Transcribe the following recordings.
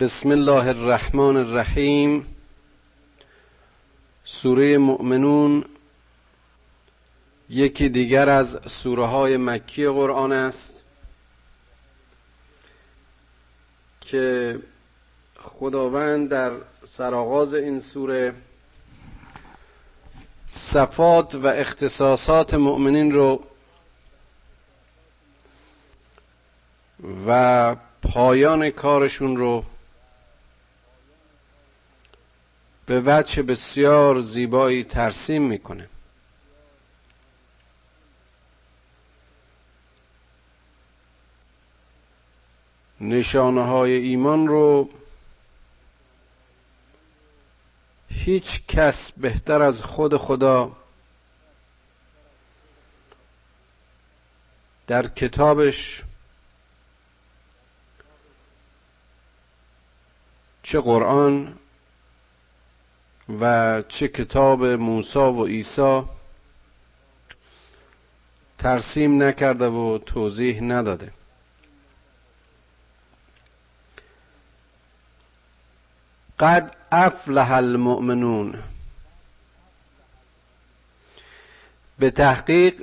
بسم الله الرحمن الرحیم. سوره مؤمنون یکی دیگر از سوره های مکی قرآن است که خداوند در سرآغاز این سوره صفات و اختصاصات مؤمنین رو و پایان کارشون رو به وجه بسیار زیبایی ترسیم می‌کنه. نشانه های ایمان رو هیچ کس بهتر از خود خدا در کتابش چه قرآن و چه کتاب موسی و عیسی ترسیم نکرده و توضیح نداده. قد افلح المؤمنون. به تحقیق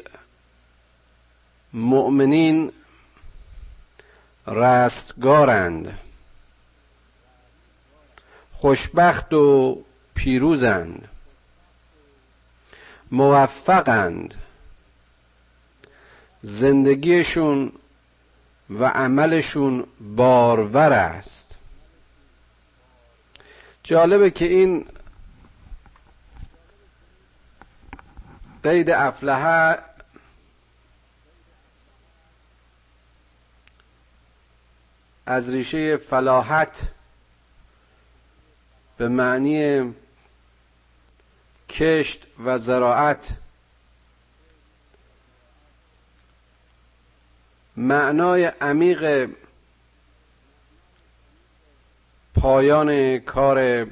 مؤمنین رستگارند. خوشبخت و پیروزند. موفقند. زندگیشون و عملشون بارور است. جالبه که این قید افلحه از ریشه فلاحت به معنی کشت و زراعت. معنای عمیق پایان کار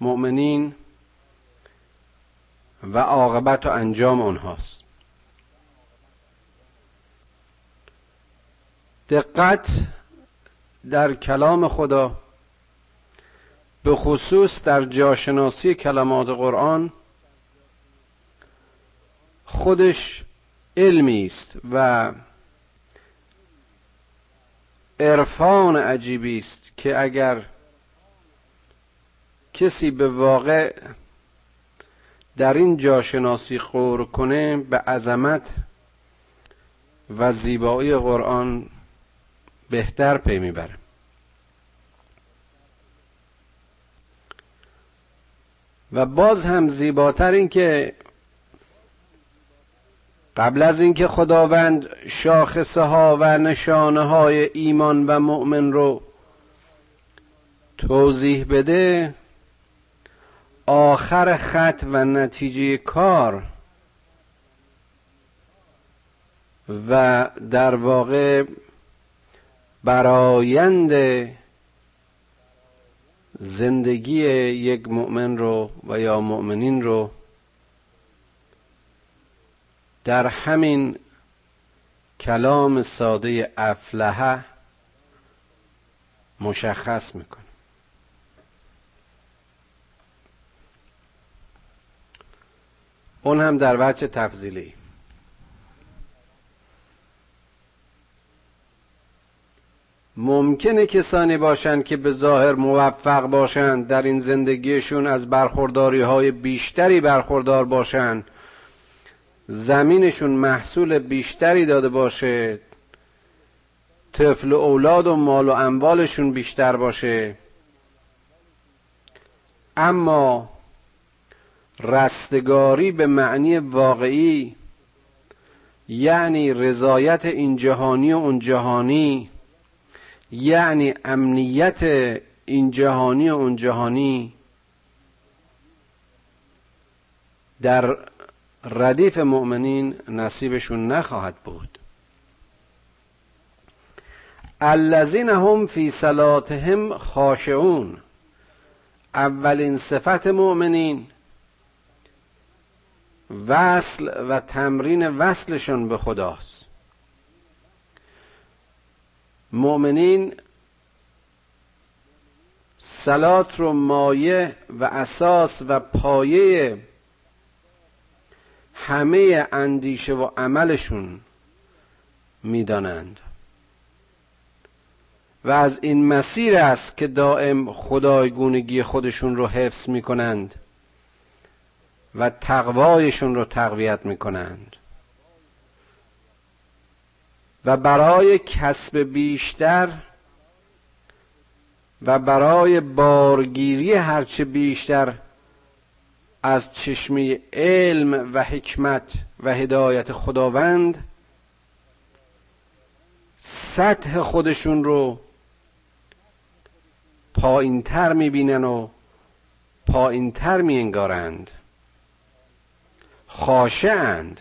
مؤمنین و عاقبت و انجام آنهاست. دقت در کلام خدا به خصوص در جاشناسی کلمات قرآن خودش علمی است و عرفان عجیبی است که اگر کسی به واقع در این جاشناسی قور کنه به عظمت و زیبایی قرآن بهتر پی می‌بره. و باز هم زیباتر این که قبل از اینکه خداوند شاخصه ها و نشانه های ایمان و مؤمن رو توضیح بده آخر خط و نتیجه کار و در واقع برایند زندگی یک مؤمن رو و یا مؤمنین رو در همین کلام ساده افلحه مشخص می‌کنه. اون هم در وجه تفضیلی. ممکنه کسانی باشند که به ظاهر موفق باشند در این زندگیشون از برخورداری های بیشتری برخوردار باشند. زمینشون محصول بیشتری داده باشه. طفل و اولاد و مال و اموالشون بیشتر باشه. اما رستگاری به معنی واقعی یعنی رضایت این جهانی و اون جهانی یعنی امنیت این جهانی و اون جهانی در ردیف مؤمنین نصیبشون نخواهد بود. الذین هم فی صلاتهم خاشعون. اولین صفت مؤمنین وصل و تمرین وصلشون به خداست. مؤمنین سلات رو مایه و اساس و پایه همه اندیشه و عملشون می‌دانند. و از این مسیر است که دائم خدایگونگی خودشون رو حفظ می کنند و تقوایشون رو تقویت می کنند و برای کسب بیشتر و برای بارگیری هرچه بیشتر از چشمه علم و حکمت و هدایت خداوند سطح خودشون رو پایین تر می‌بینن و پایین تر میانگارند. خاشعند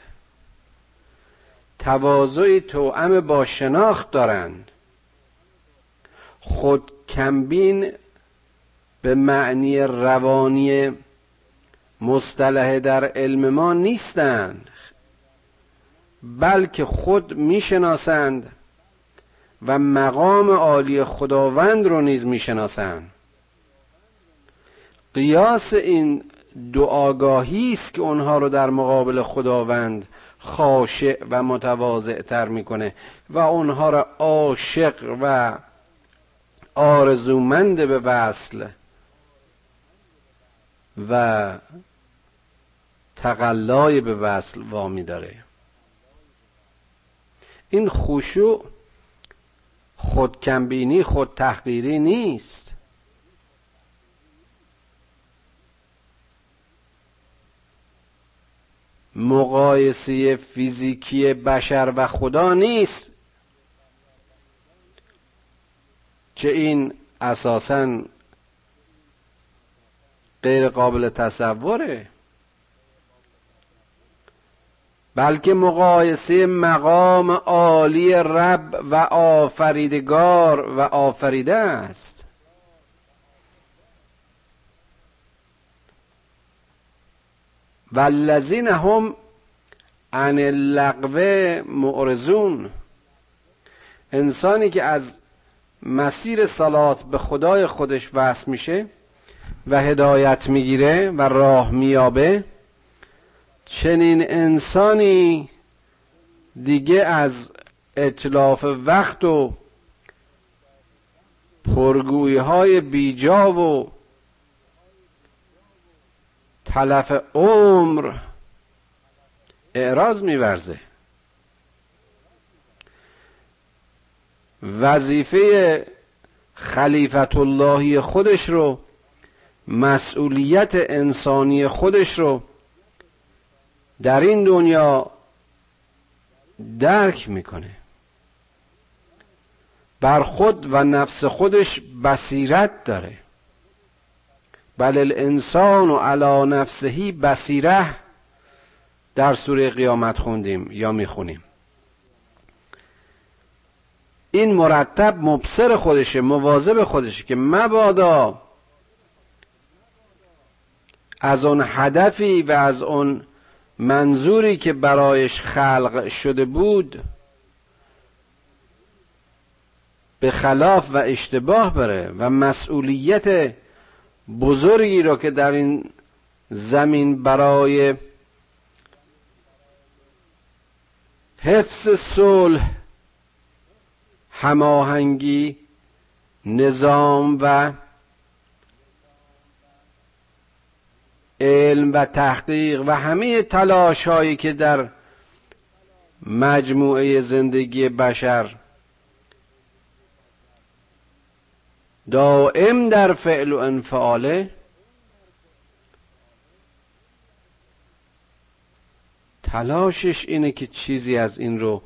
تواضع توأم با شناخت دارند. خود کمبین به معنی روانی مصطلح در علم ما نیستند بلکه خود می‌شناسند و مقام عالی خداوند رو نیز می‌شناسند. قیاس این دو آگاهی است که اونها رو در مقابل خداوند خاشع و متواضع تر می‌کنه و اونها را عاشق و آرزومند به وصل و تقلای به وصل وامی داره این خشوع خودکمبینی خود تحقیری نیست. مقایسه فیزیکی بشر و خدا نیست که این اساسا غیر قابل تصوره. بلکه مقایسه مقام عالی رب و آفریدگار و آفریده است. والذین هم عن اللغو معرضون. انسانی که از مسیر سلات به خدای خودش وصل میشه و هدایت می‌گیره و راه میابه چنین انسانی دیگه از اطلاف وقت و پرگویی های بیجا و تلف عمر اعراض میورزه. وظیفه خلیفت اللهی خودش رو مسئولیت انسانی خودش رو در این دنیا درک می‌کنه. بر خود و نفس خودش بصیرت داره. بل الانسان و علا نفسهی بصیره در سوره قیامت خوندیم یا می‌خونیم. این مرتب مبصر خودشه مواظب خودشه که مبادا از اون هدفی و از اون منظوری که برایش خلق شده بود به خلاف و اشتباه بره و مسئولیت بزرگی رو که در این زمین برای حفظ صلح هماهنگی نظام و علم و تحقیق و همه تلاش هایی که در مجموعه زندگی بشر دائم در فعل و انفعاله. تلاشش اینه که چیزی از این رو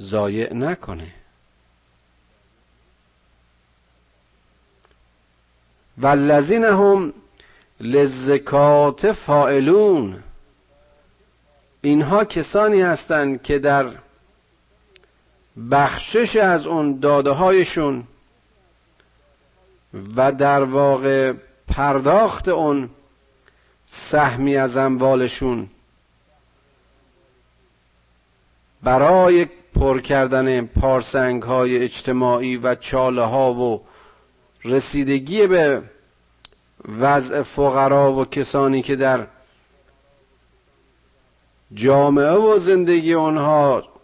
ضایع نکنه. والذین هم لزکات فائلون اینها کسانی هستند که در بخشش از اون داده هایشون و در واقع پرداخت اون سهمی از اموالشون برای پر کردن پارسنگ های اجتماعی و چاله ها و رسیدگی به وضع فقرا و کسانی که در جامعه و زندگی آنها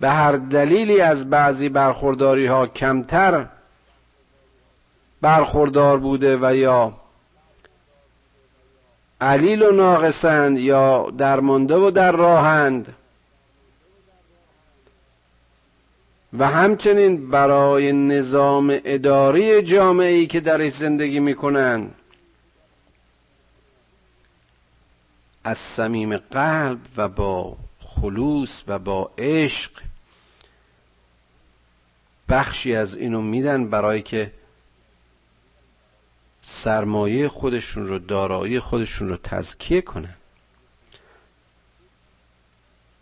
به هر دلیلی از بعضی برخورداری ها کمتر برخوردار بوده و یا علیل و ناقصند یا درمانده و در راهند و همچنین برای نظام اداری جامعه ای که درش زندگی می‌کنند از صمیم قلب و با خلوص و با عشق بخشی از اینو میدن برای که سرمایه خودشون رو دارایی خودشون رو تزکیه کنن.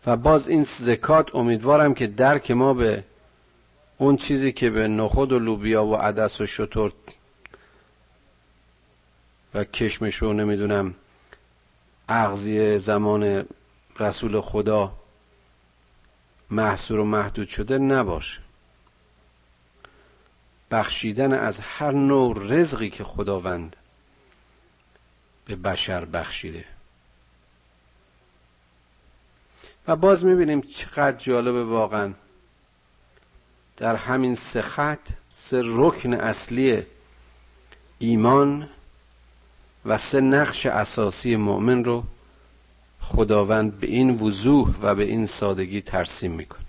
و باز این زکات امیدوارم که درک ما به اون چیزی که به نخود و لوبیا و عدس و شطور و کشمش و نمی‌دونم اغذیه زمان رسول خدا محصور و محدود شده نباشه. بخشیدن از هر نوع رزقی که خداوند به بشر بخشیده. و باز می‌بینیم چقدر جالبه واقعا در همین سه خط سه رکن اصلی ایمان و سه نقش اساسی مؤمن رو خداوند به این وضوح و به این سادگی ترسیم می‌کنه.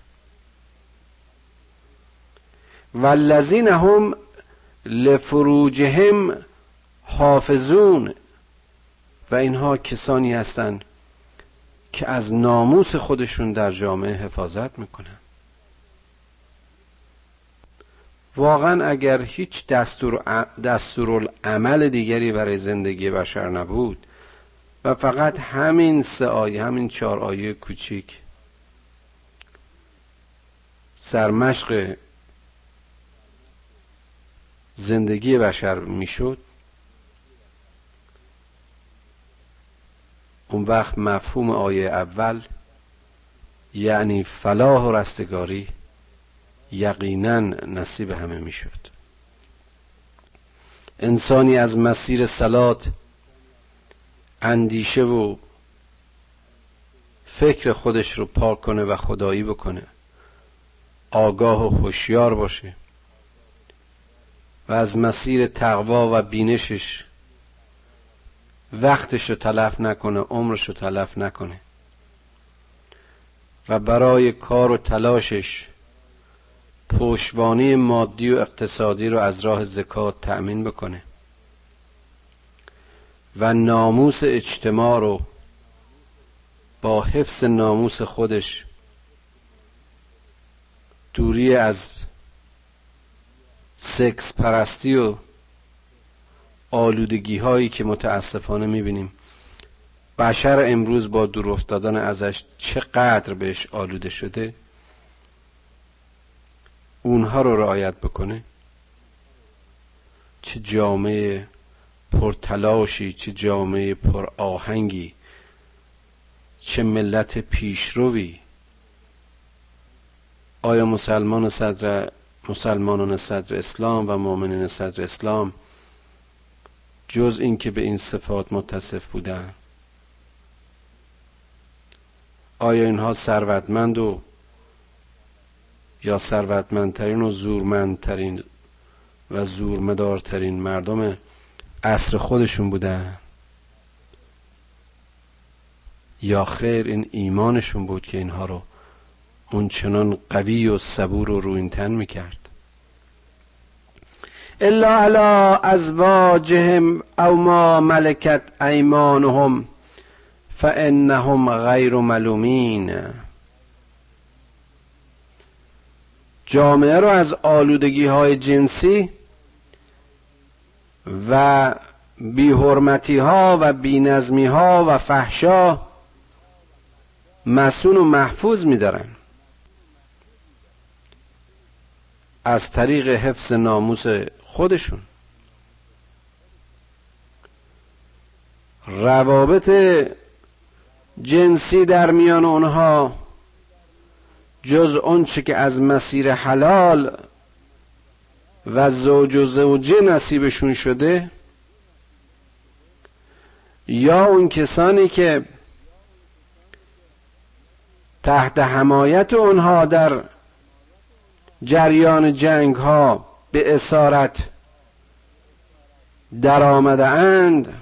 والذین هم لفروجهم حافظون. و اینها کسانی هستند که از ناموس خودشون در جامعه حفاظت می‌کنن. واقعا اگر هیچ دستور, دستور عمل دیگری برای زندگی بشر نبود و فقط همین سه آیه همین چهار آیه کوچیک. سرمشق زندگی بشر می‌شد. اون وقت مفهوم آیه اول یعنی فلاح و رستگاری یقینا نصیب همه می‌شد. انسانی از مسیر سلات اندیشه و فکر خودش رو پاک کنه و خدایی بکنه. آگاه و هوشیار باشه. و از مسیر تقوا و بینشش وقتش رو تلف نکنه عمرش رو تلف نکنه. و برای کار و تلاشش پشوانی مادی و اقتصادی رو از راه زکات تأمین بکنه. و ناموس اجتماع رو با حفظ ناموس خودش دوری از سکس پرستی و آلودگی هایی که متاسفانه می‌بینیم. بشر امروز با دور افتادن ازش چقدر بهش آلوده شده؟ اونها رو رعایت بکنه؟ چه جامعه پرتلاشی چه جامعه پر آهنگی چه ملت پیشروی. آیا مسلمان صدر مسلمانان صدر اسلام و مؤمنین صدر اسلام جز اینکه به این صفات متصف بودن؟ آیا اینها ثروتمند و یا ثروتمندترین و زورمندترین و زورمدارترین مردم عصر خودشون بودن. یا خیر این ایمانشون بود که اینها رو اون چنان قوی و صبور و روینتن می‌کرد. الا علی ازواجهم او ما ملکت ایمانهم فانهم غیر ملومین. جامعه رو از آلودگی های جنسی و بیحرمتی ها و بینظمی ها و فحشا مسون و محفوظ میدارن. از طریق حفظ ناموس خودشون. روابط جنسی در میان اونها جز آنچه که از مسیر حلال و زوج و زوجه نصیبشون شده یا اون کسانی که تحت حمایت اونها در جریان جنگ ها به اسارت در آمده اند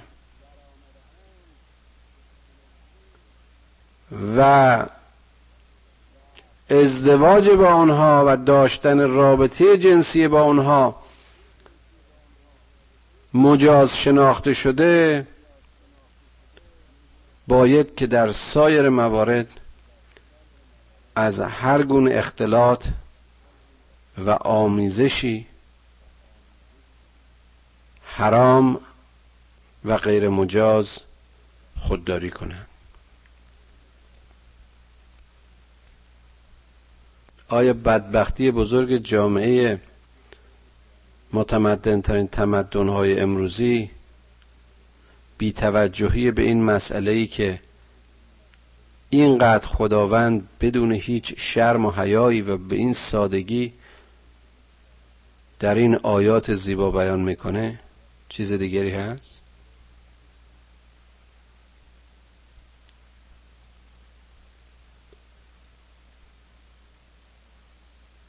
و ازدواج با آنها و داشتن رابطه جنسی با آنها مجاز شناخته شده باید که در سایر موارد از هر گونه اختلاط و آمیزشی حرام و غیر مجاز خودداری کنند. آیا بدبختی بزرگ جامعه متمدن ترین تمدن های امروزی بیتوجهی به این مسئله ای که اینقدر خداوند بدون هیچ شرم و حیایی و به این سادگی در این آیات زیبا بیان می‌کنه چیز دیگری هست؟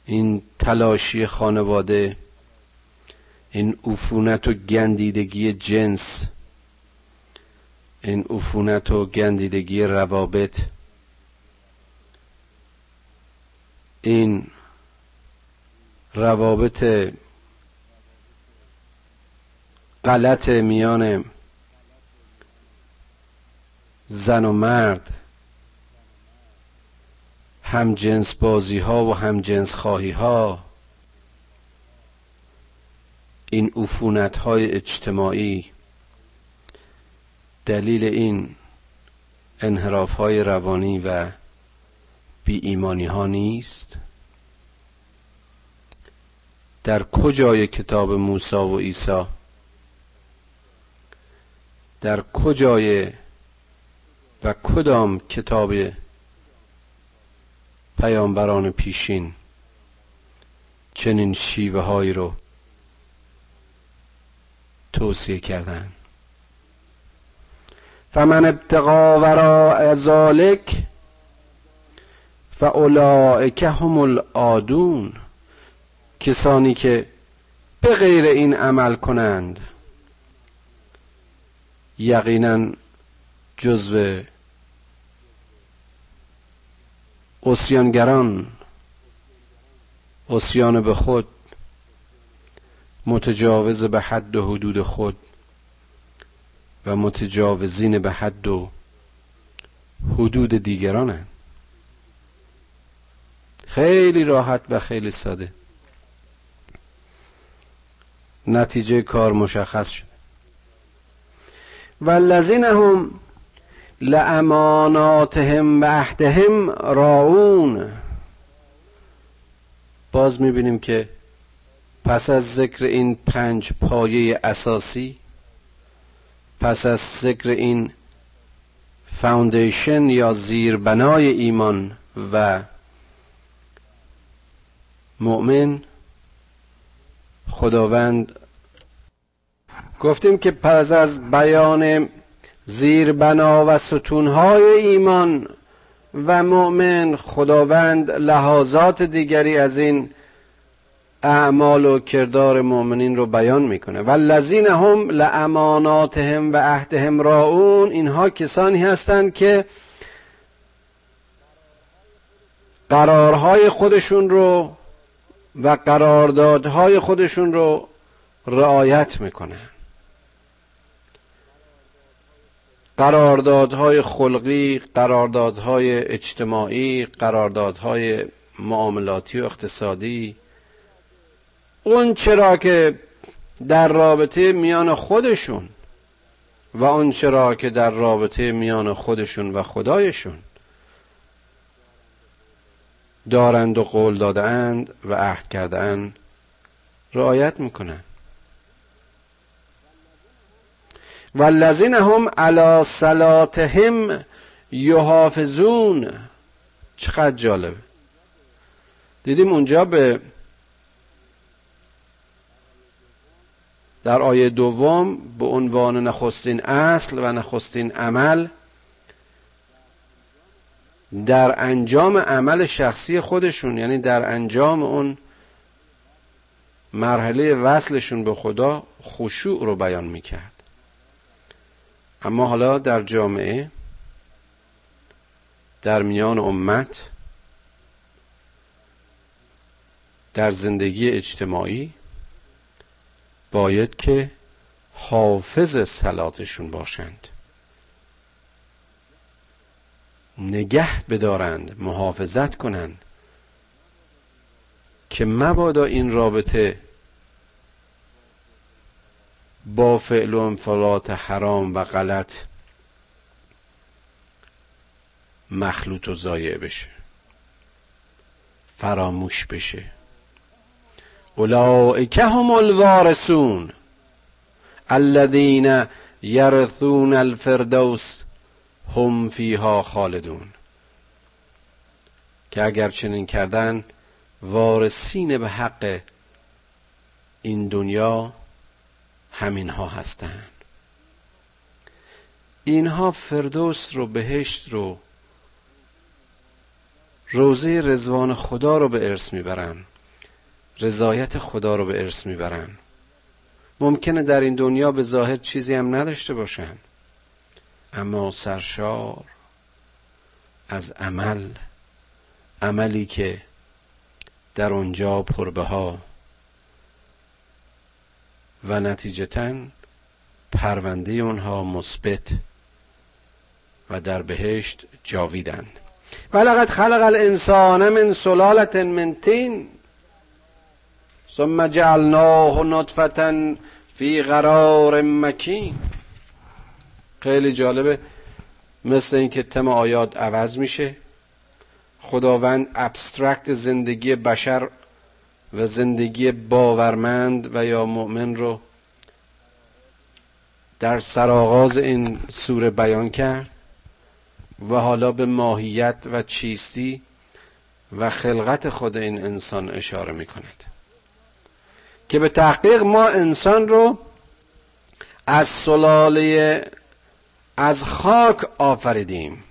این تلاشی خانواده این عفونت و گندیدگی جنس این عفونت و گندیدگی روابط این روابط غلط میان زن و مرد هم جنس بازی ها و هم جنس خواهی ها این عفونت های اجتماعی. دلیل این انحراف های روانی و بی ایمانی ها نیست. در کجای کتاب موسی و عیسی؟ در کجای و کدام کتاب پیامبران پیشین چنین شیوه هایی رو توصیه کردن. فمن ابتقا وراء ذلك فاولئک هم العادون کسانی که به غیر این عمل کنند یقینا جزو اسیانگران اسیان به خود متجاوز به حد و حدود خود و متجاوزین به حد و حدود دیگرانند خیلی راحت و خیلی ساده. نتیجه کار مشخص شد والذین هم لاماناتهم و عهدهم راون باز می‌بینیم که پس از ذکر این پنج پایه اساسی پس از ذکر این فاوندیشن یا زیربنای ایمان و مؤمن خداوند گفتیم که پس از بیان زیربنا و ستونهای ایمان و مؤمن خداوند لحاظات دیگری از این اعمال و کردار مؤمنین رو بیان می‌کنه. و لذین هم لاماناتهم و عهدهم راون اینها کسانی هستند که قرارهای خودشون رو و قراردادهای خودشون رو رعایت می‌کنن. قراردادهای خلقی قراردادهای اجتماعی قراردادهای معاملاتی و اقتصادی. اون چرا که در رابطه میان خودشون و اون چرا که در رابطه میان خودشون و خدایشون دارند و قول دادند و عهد کردند رعایت می‌کنند. والذین هم علی صلاتهم یحافظون. چقدر جالبه. دیدیم اونجا به در آیه دوم به عنوان نخستین اصل و نخستین عمل در انجام عمل شخصی خودشون یعنی در انجام اون مرحله وصلشون به خدا خشوع رو بیان می‌کرد. اما حالا در جامعه در میان امت در زندگی اجتماعی باید که حافظ سلاتشون باشند. نگه بدارند محافظت کنند که مبادا این رابطه با فعل و انفلات حرام و غلط مخلوط و ضایع بشه. فراموش بشه. اولئک هم الوارثون. الذین یرثون الفردوس هم فیها خالدون. که اگر چنین کردن وارثین به حق این دنیا همینها هستند اینها فردوس رو بهشت رو روزه رزوان خدا رو به ارث می‌برن. رضایت خدا رو به ارث می‌برن. ممکنه در این دنیا به ظاهر چیزی هم نداشته باشن. اما سرشار از عمل عملی که در اونجا پربه ها و نتیجتا پرونده اونها مثبت و در بهشت جاویدند. ولقد خلق الانسان من سلالت من تین ثم جعلناه نطفه فی قرار مکین. خیلی جالبه مثل اینکه تم آیات عوض میشه. خداوند ابسترکت زندگی بشر و زندگی باورمند و یا مؤمن رو در سرآغاز این سوره بیان کرد و حالا به ماهیت و چیستی و خلقت خود این انسان اشاره می کند که به تحقیق ما انسان رو از سلاله از خاک آفریدیم.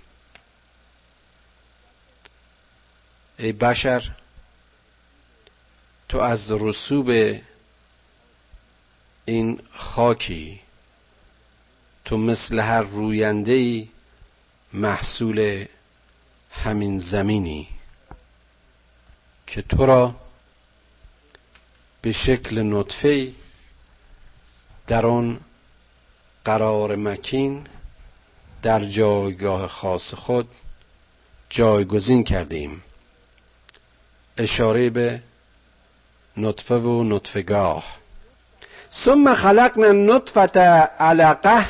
ای بشر تو از رسوب این خاکی تو مثل هر روینده محصول همین زمینی که تو را به شکل نطفه در آن قرار مکین در جایگاه خاص خود جایگزین کردیم. اشاره به نطفه و نطفگاه ثم خلقنا النطفه علقه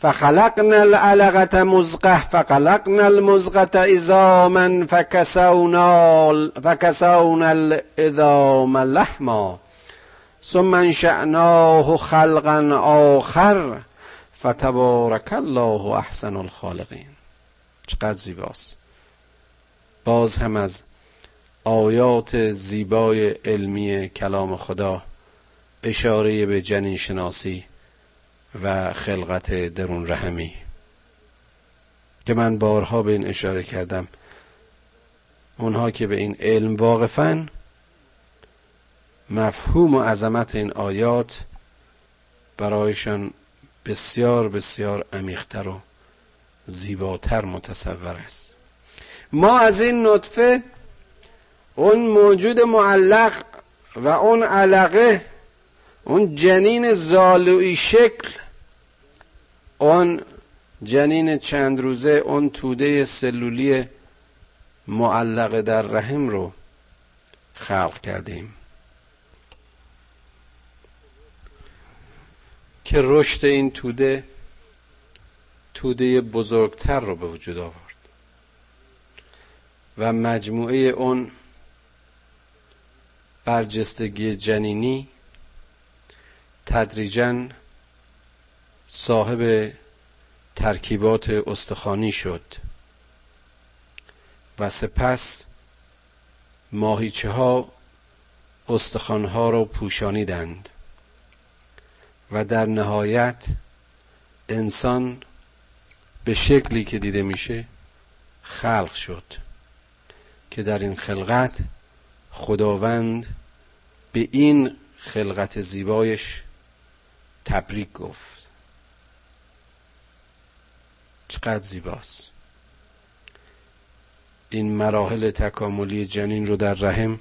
فخلقنا العلقة مزقه فخلقنا المزقة عظاما فكسونا فكسونا العظام لحما ثم انشأناه خلقا آخر فتبارک الله احسن الخالقین چقدر زیباست. باز هم از آیات زیبای علمی کلام خدا اشاره به جنین شناسی و خلقت درون رحمی. که من بارها به این اشاره کردم. اونها که به این علم واقفن مفهوم و عظمت این آیات برایشان بسیار بسیار عمیقتر و زیباتر متصور است. ما از این نطفه اون موجود معلق و اون علقه اون جنین زالوی شکل اون جنین چند روزه اون توده سلولی معلق در رحم رو خلق کردیم. که رشد این توده توده بزرگتر رو به وجود آورد. و مجموعه اون برجستگی جنینی تدریجا صاحب ترکیبات استخوانی شد و سپس ماهیچه ها استخوانها را پوشانیدند و در نهایت انسان به شکلی که دیده میشه خلق شد که در این خلقت خداوند به این خلقت زیبایش تبریک گفت. چقدر زیباست. این مراحل تکاملی جنین رو در رحم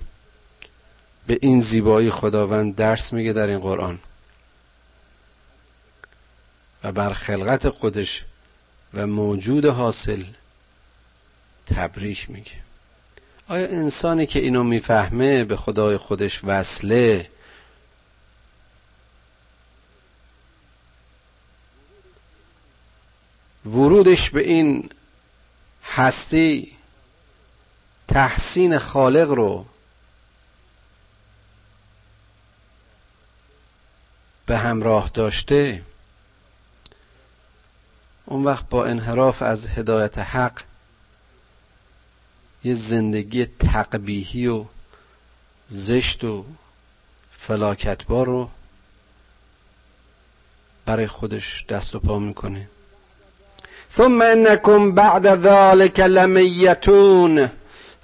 به این زیبایی خداوند درس میگه در این قرآن. و بر خلقت خودش و موجود حاصل تبریک میگه. آیا انسانی که اینو می‌فهمه به خدای خودش وصله؟ ورودش به این هستی تحسین خالق رو به همراه داشته اون وقت با انحراف از هدایت حق یه زندگی تقبیهی و زشت و فلاکتبار رو برای خودش دست و پا می‌کنه. ثم انکم بعد ذلك لمیتون.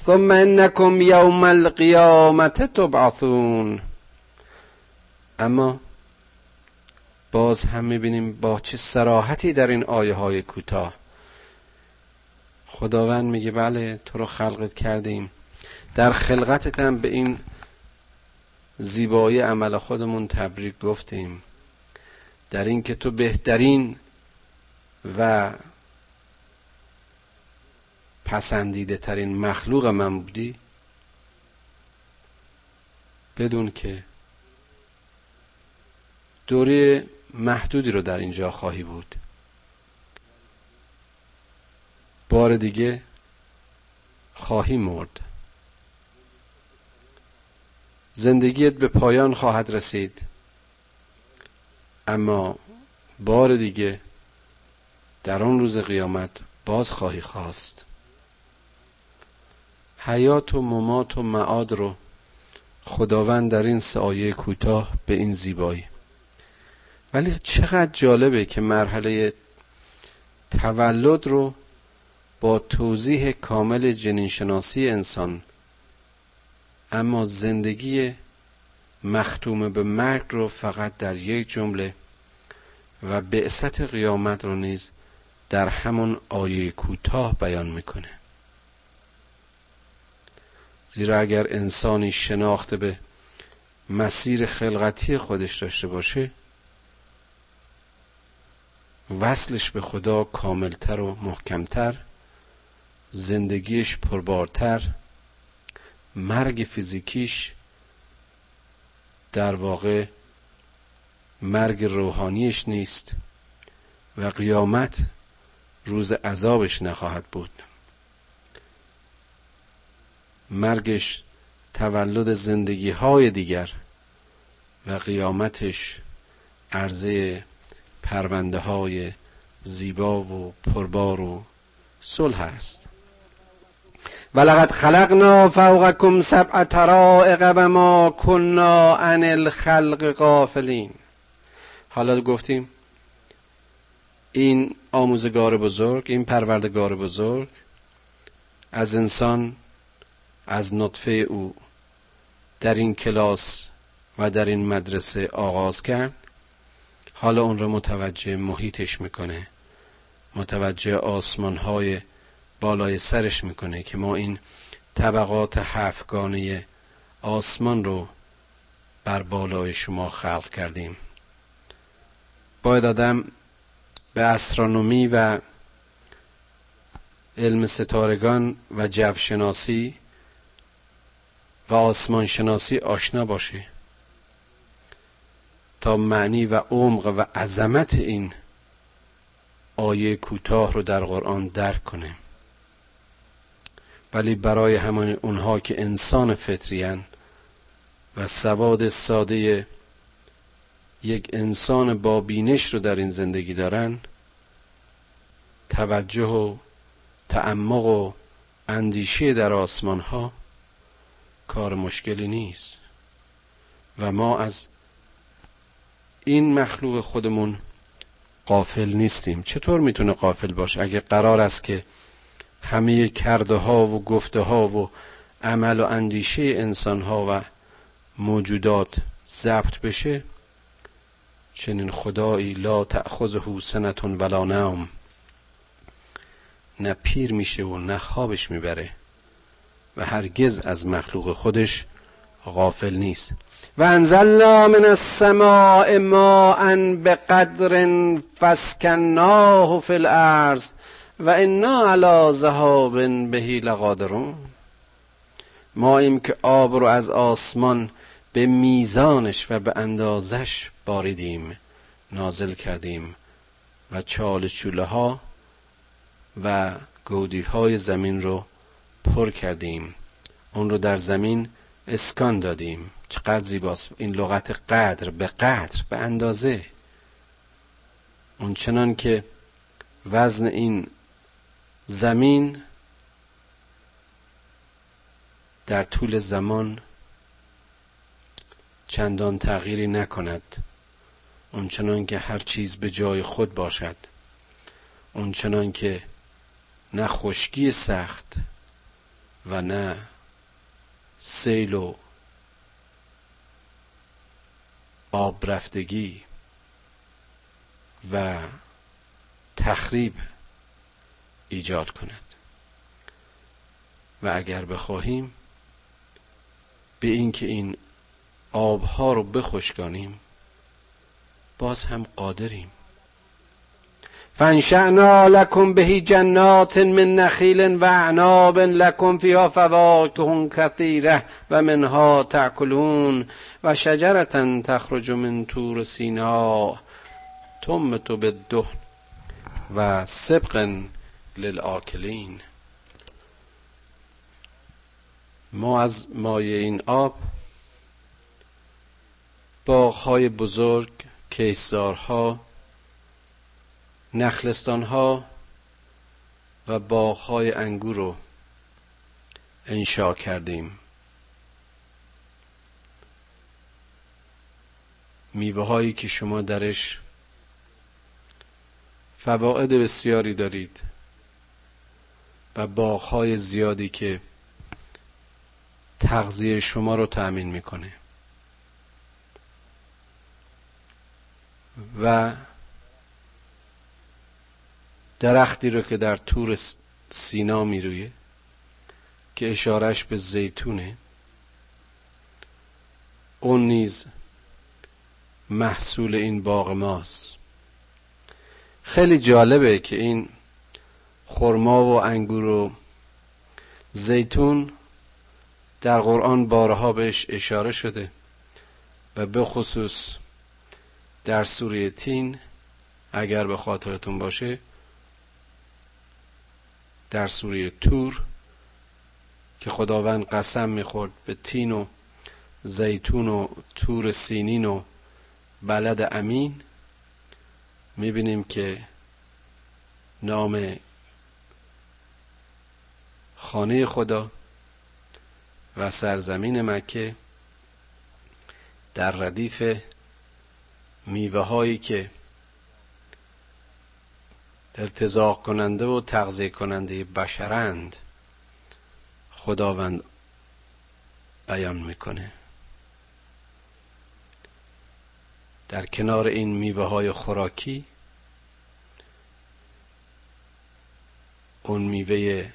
ثم انکم یوم القیامت تبعثون. اما باز هم می‌بینیم با چه سراحتی در این آیه های کوتاه. خداوند میگه بله تو رو خلقت کردیم در خلقتت هم به این زیبایی عمل خودمون تبریک گفتیم در این که تو بهترین و پسندیده ترین مخلوق من بودی بدون که دوره محدودی رو در اینجا خواهی بود. بار دیگه خواهی مرد. زندگیت به پایان خواهد رسید. اما بار دیگه در آن روز قیامت باز خواهی خواست. حیات و ممات و معاد رو خداوند در این سایه کوتاه به این زیبایی. ولی چقدر جالبه که مرحله تولد رو با توضیح کامل جنینشناسی انسان. اما زندگی مختوم به مرگ رو فقط در یک جمله و بعثت قیامت رو نیز در همون آیه کوتاه بیان می‌کنه. زیرا اگر انسانی شناخته به مسیر خلقتی خودش داشته باشه وصلش به خدا کاملتر و محکمتر زندگیش پربارتر مرگ فیزیکیش در واقع مرگ روحانیش نیست و قیامت روز عذابش نخواهد بود. مرگش تولد زندگی های دیگر و قیامتش عرضه پرونده های زیبا و پربار و صلح است. ولقد خلقنا فوقكم سبع طرائق و ما كنا عن الخلق غافلین. حالا گفتیم این آموزگار بزرگ این پروردگار بزرگ از انسان از نطفه او در این کلاس و در این مدرسه آغاز کرد. حالا اون رو متوجه محیطش می‌کنه. متوجه آسمان های بالای سرش می‌کنه که ما این طبقات هفتگانه آسمان رو بر بالای شما خلق کردیم. باید آدم به استرونومی و علم ستارگان و جوشناسی و آسمان شناسی آشنا باشه تا معنی و عمق و عظمت این آیه کوتاه رو در قرآن درک کنه ولی برای همان اونها که انسان فطریان و سواد ساده یک انسان با بینش رو در این زندگی دارن توجه و تعمق و اندیشه در آسمان ها کار مشکلی نیست. و ما از این مخلوق خودمون قافل نیستیم. چطور می‌تونه قافل باشه؟ اگه قرار است که همه کرده ها و گفته ها و عمل و اندیشه انسان ها و موجودات ضبط بشه چنین خدایی لا تأخذه سنتون ولا نوم. نه پیر میشه و نه خوابش می‌بره و هرگز از مخلوق خودش غافل نیست. و انزلنا من السماء ماء بقدر فسکناه فی الارض. و انا علی ذهاب بهی لقادرون ما ایم که آب رو از آسمان به میزانش و به اندازش باریدیم نازل کردیم و چال چوله ها و گودی های زمین رو پر کردیم. اون رو در زمین اسکان دادیم. چقدر زیباست. این لغت قدر به قدر به اندازه. اون چنان که وزن این زمین در طول زمان چندان تغییری نکند. اونچنان که هر چیز به جای خود باشد. اونچنان که نه خشکی سخت و نه سیل و آب رفتگی و تخریب ایجاد کند. و اگر بخواهیم به اینکه این آبها رو بخشکانیم باز هم قادریم. فانشأنا لكم به جنات من نخیل و اعناب لكم فيها فواكه كثيرة و منها تأكلون و شجرة تخرج من تور سینا تمت بالدهن و سبق للآکلین. ما از مایه این آب باغهای بزرگ کیسارها نخلستانها و باغهای انگور رو انشا کردیم. میوه هایی که شما درش فواید بسیاری دارید. و باغهای زیادی که تغذیه شما رو تأمین می‌کنه. و درختی رو که در تور سینا میرویه که اشارش به زیتونه اون نیز محصول این باغ ماست. خیلی جالبه که این خرما و انگور و زیتون در قرآن بارها بهش اشاره شده و به خصوص در سوره تین اگر به خاطرتون باشه در سوره تور که خداوند قسم می‌خورد به تین و زیتون و تور سینین و بلد امین می‌بینیم که نام خانه خدا و سرزمین مکه در ردیف میوه هایی که ارتزاق کننده و تغذیه کننده بشرند خداوند بیان می‌کنه. در کنار این میوه های خوراکی اون میوه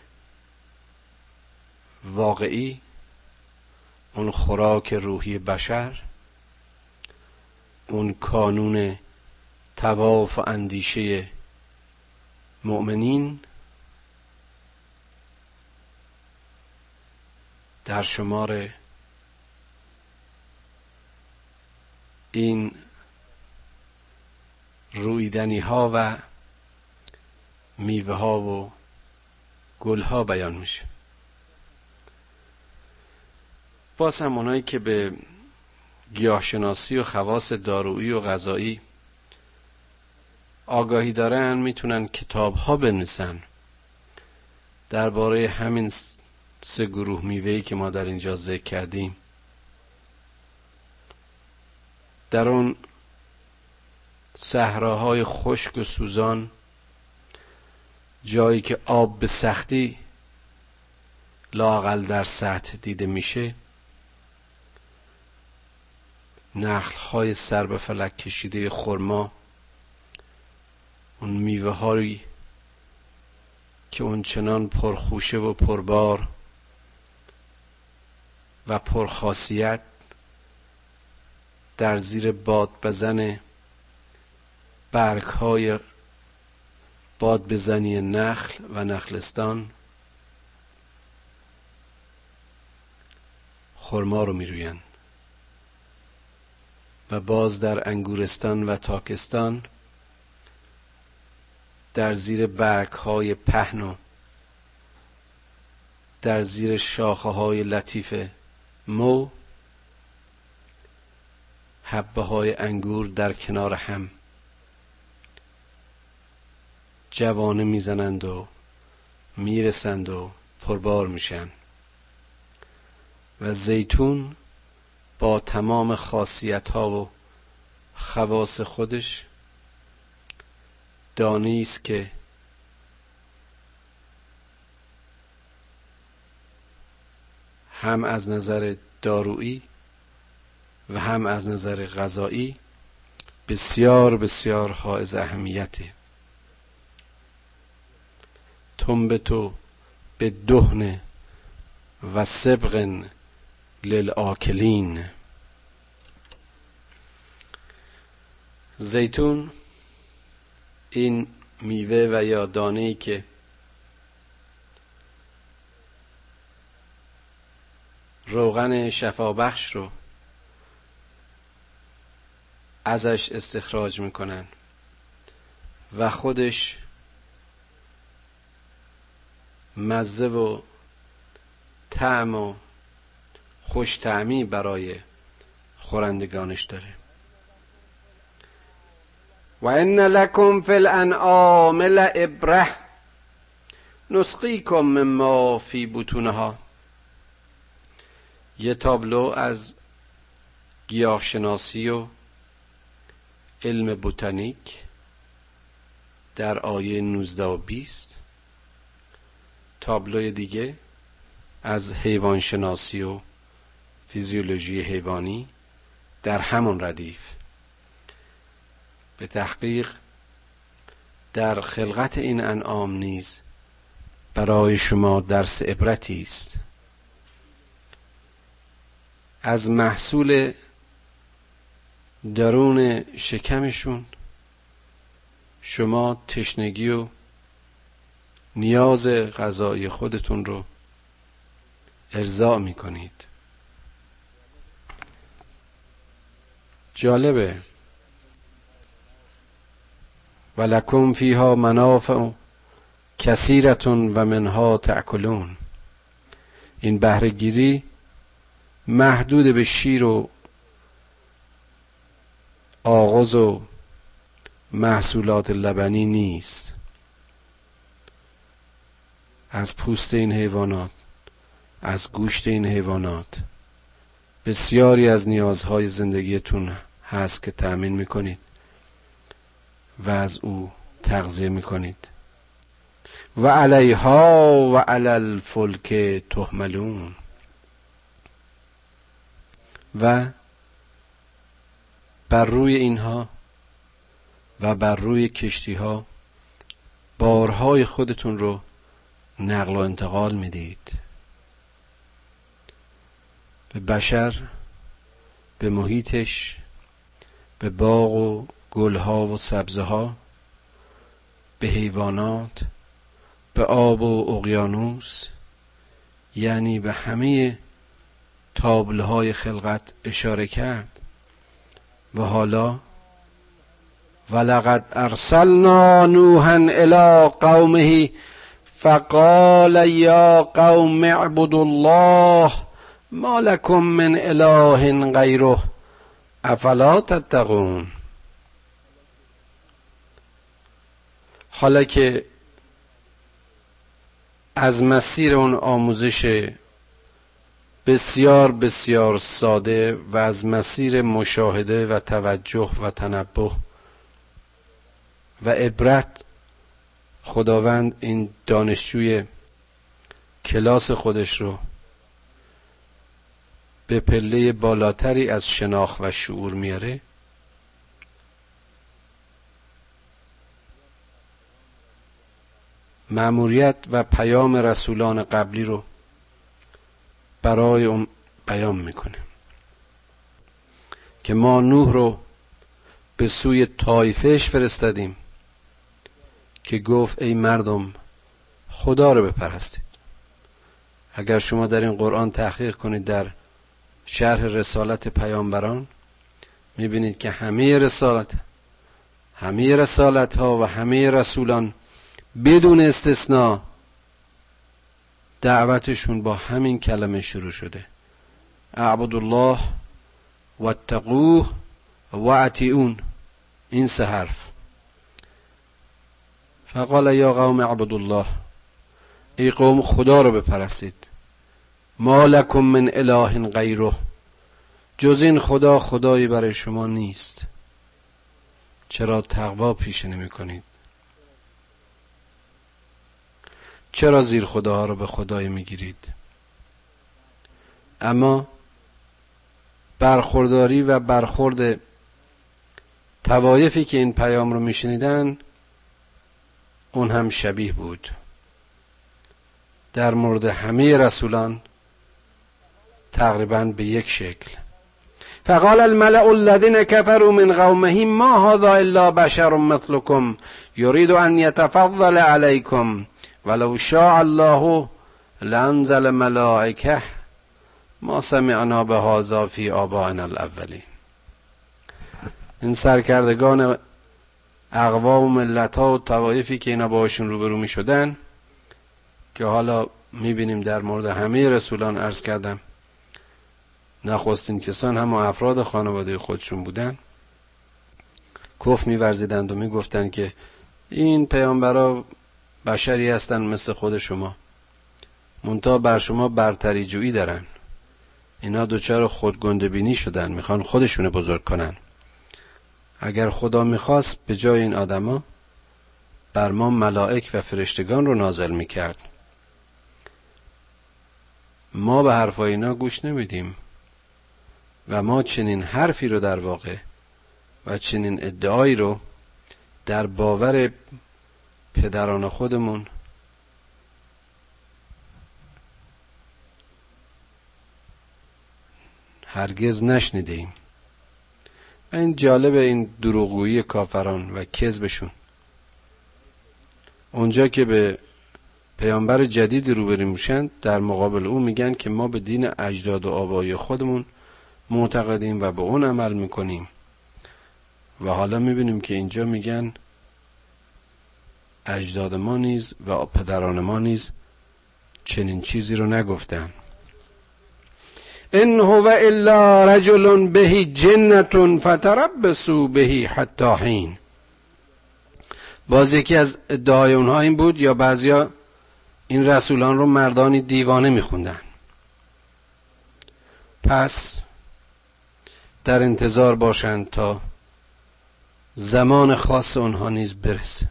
واقعی اون خوراک روحی بشر اون کانون تواف و اندیشه مؤمنین در شمار این رویدنی ها و میوه ها و گل ها بیان میشه. باز هم اونایی که به گیاهشناسی و خواص دارویی و غذایی آگاهی دارن می‌تونن کتاب ها بنویسن. درباره همین سه گروه میوهی که ما در اینجا ذکر کردیم. در اون صحراهای خشک و سوزان جایی که آب به سختی لاقل در سطح دیده میشه نخل های سر به فلک کشیده خرما اون میوه هایی که اون چنان پرخوشه و پربار و پرخاصیت در زیر باد بزن برگ های باد بزنی نخل و نخلستان خرما رو میرویند و باز در انگورستان و تاکستان در زیر برگ های پهن و در زیر شاخه های لطیف مو حبه های انگور در کنار هم جوانه می‌زنند و می‌رسند و پربار میشن. و زیتون با تمام خاصیت ها و خواص خودش دانی است که هم از نظر دارویی و هم از نظر غذایی بسیار بسیار حائز اهمیته. تنبتو به دهن و سبق للآکلین. زیتون این میوه و یا دانه که روغن شفابخش رو ازش استخراج می‌کنن و خودش مزه و طعم و خوش تعمی برای خورندگانش داره. و ان لکم فی الانعام لعبره. نسقیکم مما فی بطونها. یه تابلو از گیاهشناسی و علم بوتانیک در آیه 19 و 20 تابلوی دیگه از حیوان شناسی و فیزیولوژی حیوانی در همون ردیف. به تحقیق در خلقت این انعام نیز برای شما درس عبرتی است. از محصول درون شکمشون شما تشنگی و نیاز غذایی خودتون رو ارضا می کنید جالبه. ولکم فیها منافع کثیرتون و منها تأکلون. این بهرهگیری محدود به شیر و آغاز و محصولات لبنی نیست. از پوست این حیوانات از گوشت این حیوانات بسیاری از نیازهای زندگیتون هست که تأمین می‌کنید و از او تغذیه می‌کنید. و علیها و علی الفلک تحملون و بر روی اینها و بر روی کشتی ها بارهای خودتون رو نقل و انتقال می‌دید. به بشر به محیطش به باغ و گلها و سبزه ها به حیوانات به آب و اقیانوس یعنی به همه تابلهای خلقت اشاره کرد. و حالا ولقد ارسلنا نوحا الى قومه فقال یا قوم اعبدوا الله ما لكم من اله غیره. افلا تتقون حالا که از مسیر اون آموزش بسیار بسیار ساده و از مسیر مشاهده و توجه و تنبه و عبرت خداوند این دانشجوی کلاس خودش رو به پله بالاتری از شناخت و شعور میاره؟ معموریت و پیام رسولان قبلی رو برای اون بیان می‌کنه. که ما نوح رو به سوی طایفش فرستادیم که گفت ای مردم خدا رو بپرستید. اگر شما در این قرآن تحقیق کنید در شرح رسالت پیامبران. می‌بینید که همه رسالت همه رسالت ها و همه رسولان بدون استثناء دعوتشون با همین کلمه شروع شده. اعبد الله و اتقوه و اطیعون. این سه حرف. فقال یا قوم اعبد الله ای قوم خدا رو بپرستید. ما لکم من اله غیره. جز این خدا خدایی برای شما نیست. چرا تقوا پیش نمی کنید؟ چرا زیر خداها رو به خدای می‌گیرید اما برخورداری و برخورد توایفی که این پیام رو میشنیدن اون هم شبیه بود. در مورد همه رسولان تقریبا به یک شکل. فقال الملأ الذين كفروا من قومه ما هذا الا بشر مثلكم يريد ان يتفضل عليكم ولو شاء الله لانزل ملائکه ما سمعنا به هذا فی آبائنا الاولین این سرکردگان اقوام و ملت ها و توایفی که اینا باشون روبرو می شدن که حالا می بینیم در مورد همه رسولان عرض کردم نخواستین کسان هم افراد خانواده خودشون بودن؟ کف میورزیدند و می‌گفتند که این پیامبرا بشری هستن مثل خود شما. منتها بر شما برتری جویی دارن. اینا دوچار خود بینی شدن. می‌خوان خودشون بزرگ کنن. اگر خدا می‌خواست به جای این آدما بر ما ملائک و فرشتگان رو نازل می‌کرد. ما به حرفای اینا گوش نمیدیم. و ما چنین حرفی رو در واقع و چنین ادعایی رو در باور پدران خودمون هرگز نشنیده ایم و این جالب این دروغگویی کافران و کذبشون. اونجا که به پیامبر جدید روبرو میشن در مقابل او میگن که ما به دین اجداد و آبای خودمون معتقدیم و به اون عمل می‌کنیم. و حالا می‌بینیم که اینجا میگن اجداد ما نیز و پدران ما نیز چنین چیزی رو نگفتن. ان هو الا رجل به جنت فتربصوا به حتی حین. باز یکی از ادعای اونها این بود یا بعضیا این رسولان رو مردانی دیوانه میخوندن. پس در انتظار باشند تا زمان خاص اونها نیز برسه.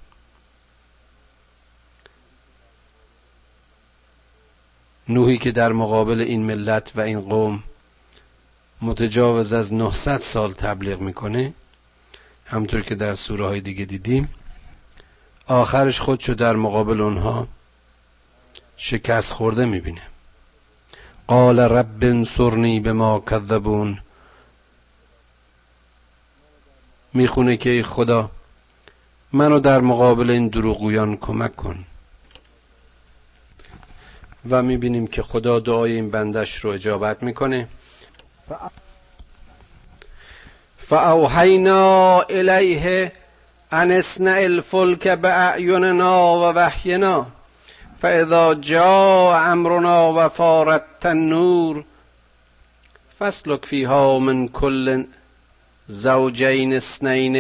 نوحی که در مقابل این ملت و این قوم متجاوز از 900 سال تبلیغ می‌کنه همطور که در سوره های دیگه دیدیم آخرش خودشو در مقابل اونها شکست خورده می‌بینه. قال رب انصرنی به ما کذبون می‌خونه که ای خدا منو در مقابل این دروغگویان کمک کن. و می‌بینیم که خدا دعای این بندش رو اجابت می‌کنه. فاوحینا الیه ان اصنع الفلک باعیننا و وحینا فاذا جاء امرنا و فارت النور فاسلک فیها من کل زوجین اثنین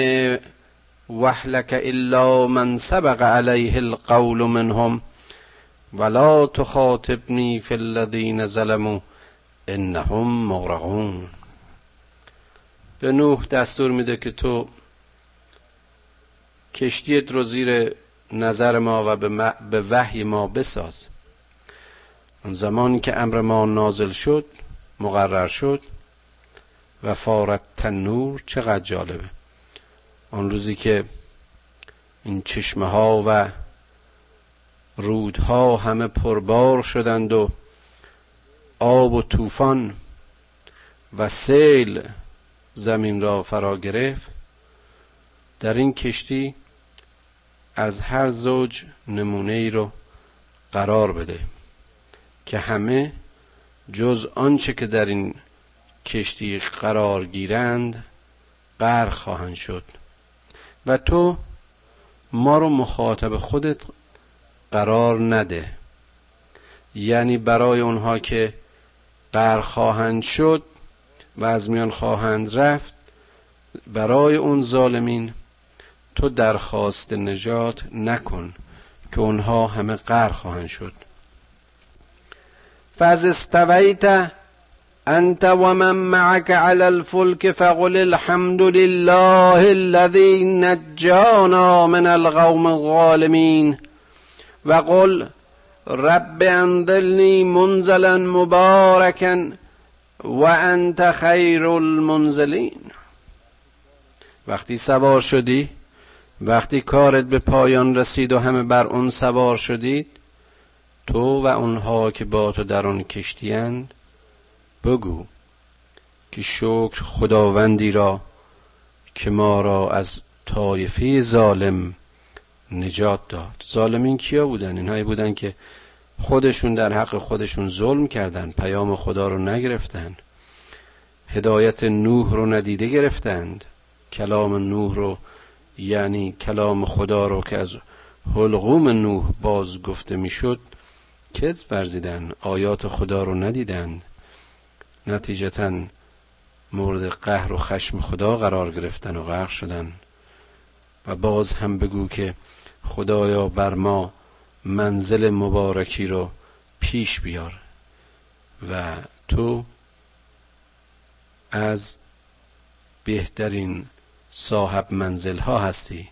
وحلك الا من سبق عليه القول منهم ولا تخاطبنی فی الذین ظلموا انهم مغرقون. به نوح دستور میده که تو کشتیت رو زیر نظر ما و به وحی ما بساز. اون زمانی که امر ما نازل شد مقرر شد و تنور چقدر جالبه. آن روزی که این چشمه ها و رودها همه پربار شدند و آب و طوفان و سیل زمین را فرا گرفت در این کشتی از هر زوج نمونه ای رو قرار بده که همه جز آنچه که در این کشتی قرار گیرند غرق خواهند شد. و تو ما رو مخاطب خودت قرار نده. یعنی برای اونها که غرق خواهند شد و از میان خواهند رفت برای اون ظالمین تو درخواست نجات نکن که اونها همه غرق خواهند شد. فاز استویت انت ومن معك على الفلك فقل الحمد لله الذي نجانا من القوم الظالمين. وقل رب انزلني منزلا مباركا وانت خیر المنزلین وقتی سوار شدی وقتی کارت به پایان رسید و همه بر اون سوار شدید تو و اونها که با تو در آن کشتیند بگو که شکر خداوندی را که ما را از طایفه ظالم نجات داد. ظالمین کیا بودن؟ اینهایی بودن که خودشون در حق خودشون ظلم کردند پیام خدا رو نگرفتند هدایت نوح رو ندیده گرفتند. کلام نوح رو یعنی کلام خدا رو که از حلقوم نوح باز گفته می‌شد کذب ورزیدن آیات خدا رو ندیدند. نتیجتا مورد قهر و خشم خدا قرار گرفتن و غرق شدن. و باز هم بگو که خدایا بر ما منزل مبارکی رو پیش بیار و تو از بهترین صاحب منزل ها هستی.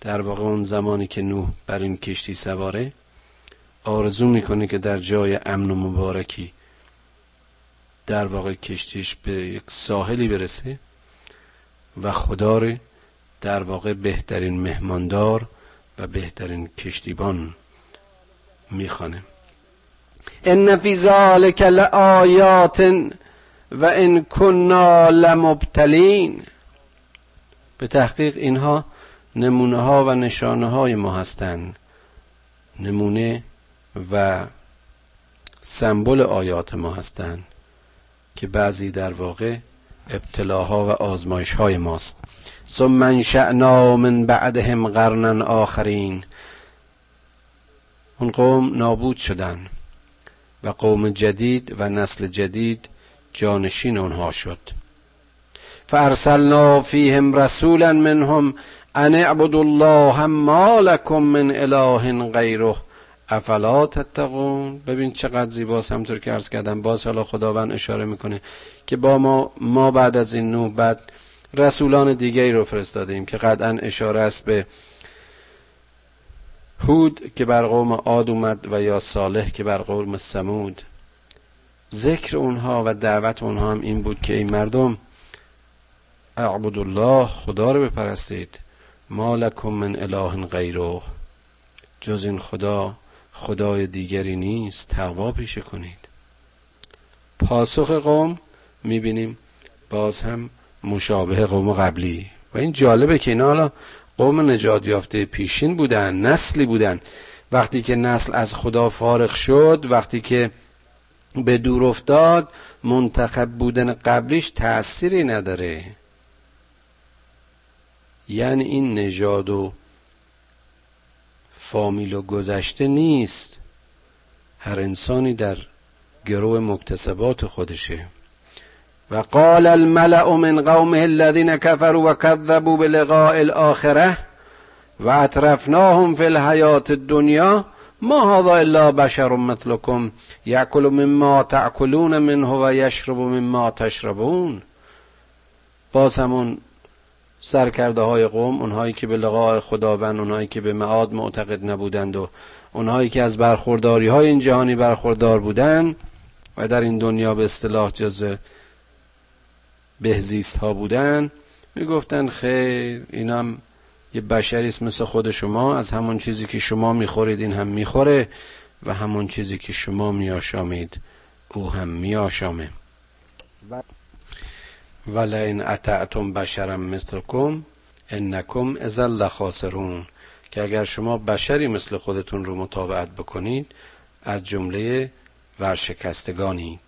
در واقع اون زمانی که نوح بر این کشتی سواره آرزو می‌کنه که در جای امن و مبارکی در واقع کشتیش به یک ساحلی برسه و خدا رو در واقع بهترین مهماندار و بهترین کشتیبان می‌خوانه. ان فی ذلک لآیات و ان کنا لمبتلین. به تحقیق اینها نمونه ها و نشانه های ما هستند. نمونه و سمبل آیات ما هستند. که بعضی در واقع ابتلاها و آزمایش های ماست. ثم من شأنا من بعدهم قرنا آخرین. اون قوم نابود شدن و قوم جدید و نسل جدید جانشین اونها شد. فارسلنا فیهم رسولا منهم ان اعبدوا الله ما لكم من اله غیره. افلا تتقون؟ ببین چقدر زیباست همطور که عرض کردم. باز حالا خداوند اشاره می‌کنه که با ما ما بعد از این نوبت رسولان دیگری رو فرستاده ایم که قطعا اشاره است به هود که بر قوم عاد اومد و یا صالح که بر قوم سمود ذکر اونها و دعوت اونها هم این بود که این مردم اعبد الله خدا رو بپرستید. ما لکم من اله غیره. جز این خدا خدای دیگری نیست تقوا پیشه کنید. پاسخ قوم می‌بینیم باز هم مشابه قوم قبلی. و این جالبه که اینا حالا قوم نجات یافته پیشین بودن نسلی بودن. وقتی که نسل از خدا فارغ شد وقتی که به دور افتاد منتخب بودن قبلیش تأثیری نداره. یعنی این نژاد و فامیل و گذشته نیست. هر انسانی در گروه مکتسبات خودشه. و قال الملأ من قومه الذين كفروا وكذبوا بلقاء الآخرة و اطرفناهم فی الحیات الدنیا ما هذا الا بشر مثلكم یاکل مما تاکلون منه و یشرب مما تشربون. باز همون سرکرده های قوم اونهایی که به لقاء خداوند اونهایی که به معاد معتقد نبودند و اونهایی که از برخورداری های این جهانی برخوردار بودند و در این دنیا به اصطلاح جز بهزیست ها بودن می‌گفتن خیر اینم یه بشری است مثل خود شما از همون چیزی که شما می‌خورید این هم می‌خوره و همون چیزی که شما میاشامید او هم میاشامه ولئن اطعتم بشرا مثلکم انکم اذا لخاسرون. که اگر شما بشری مثل خودتون رو مطابقت بکنید از جمله ورشکستگانید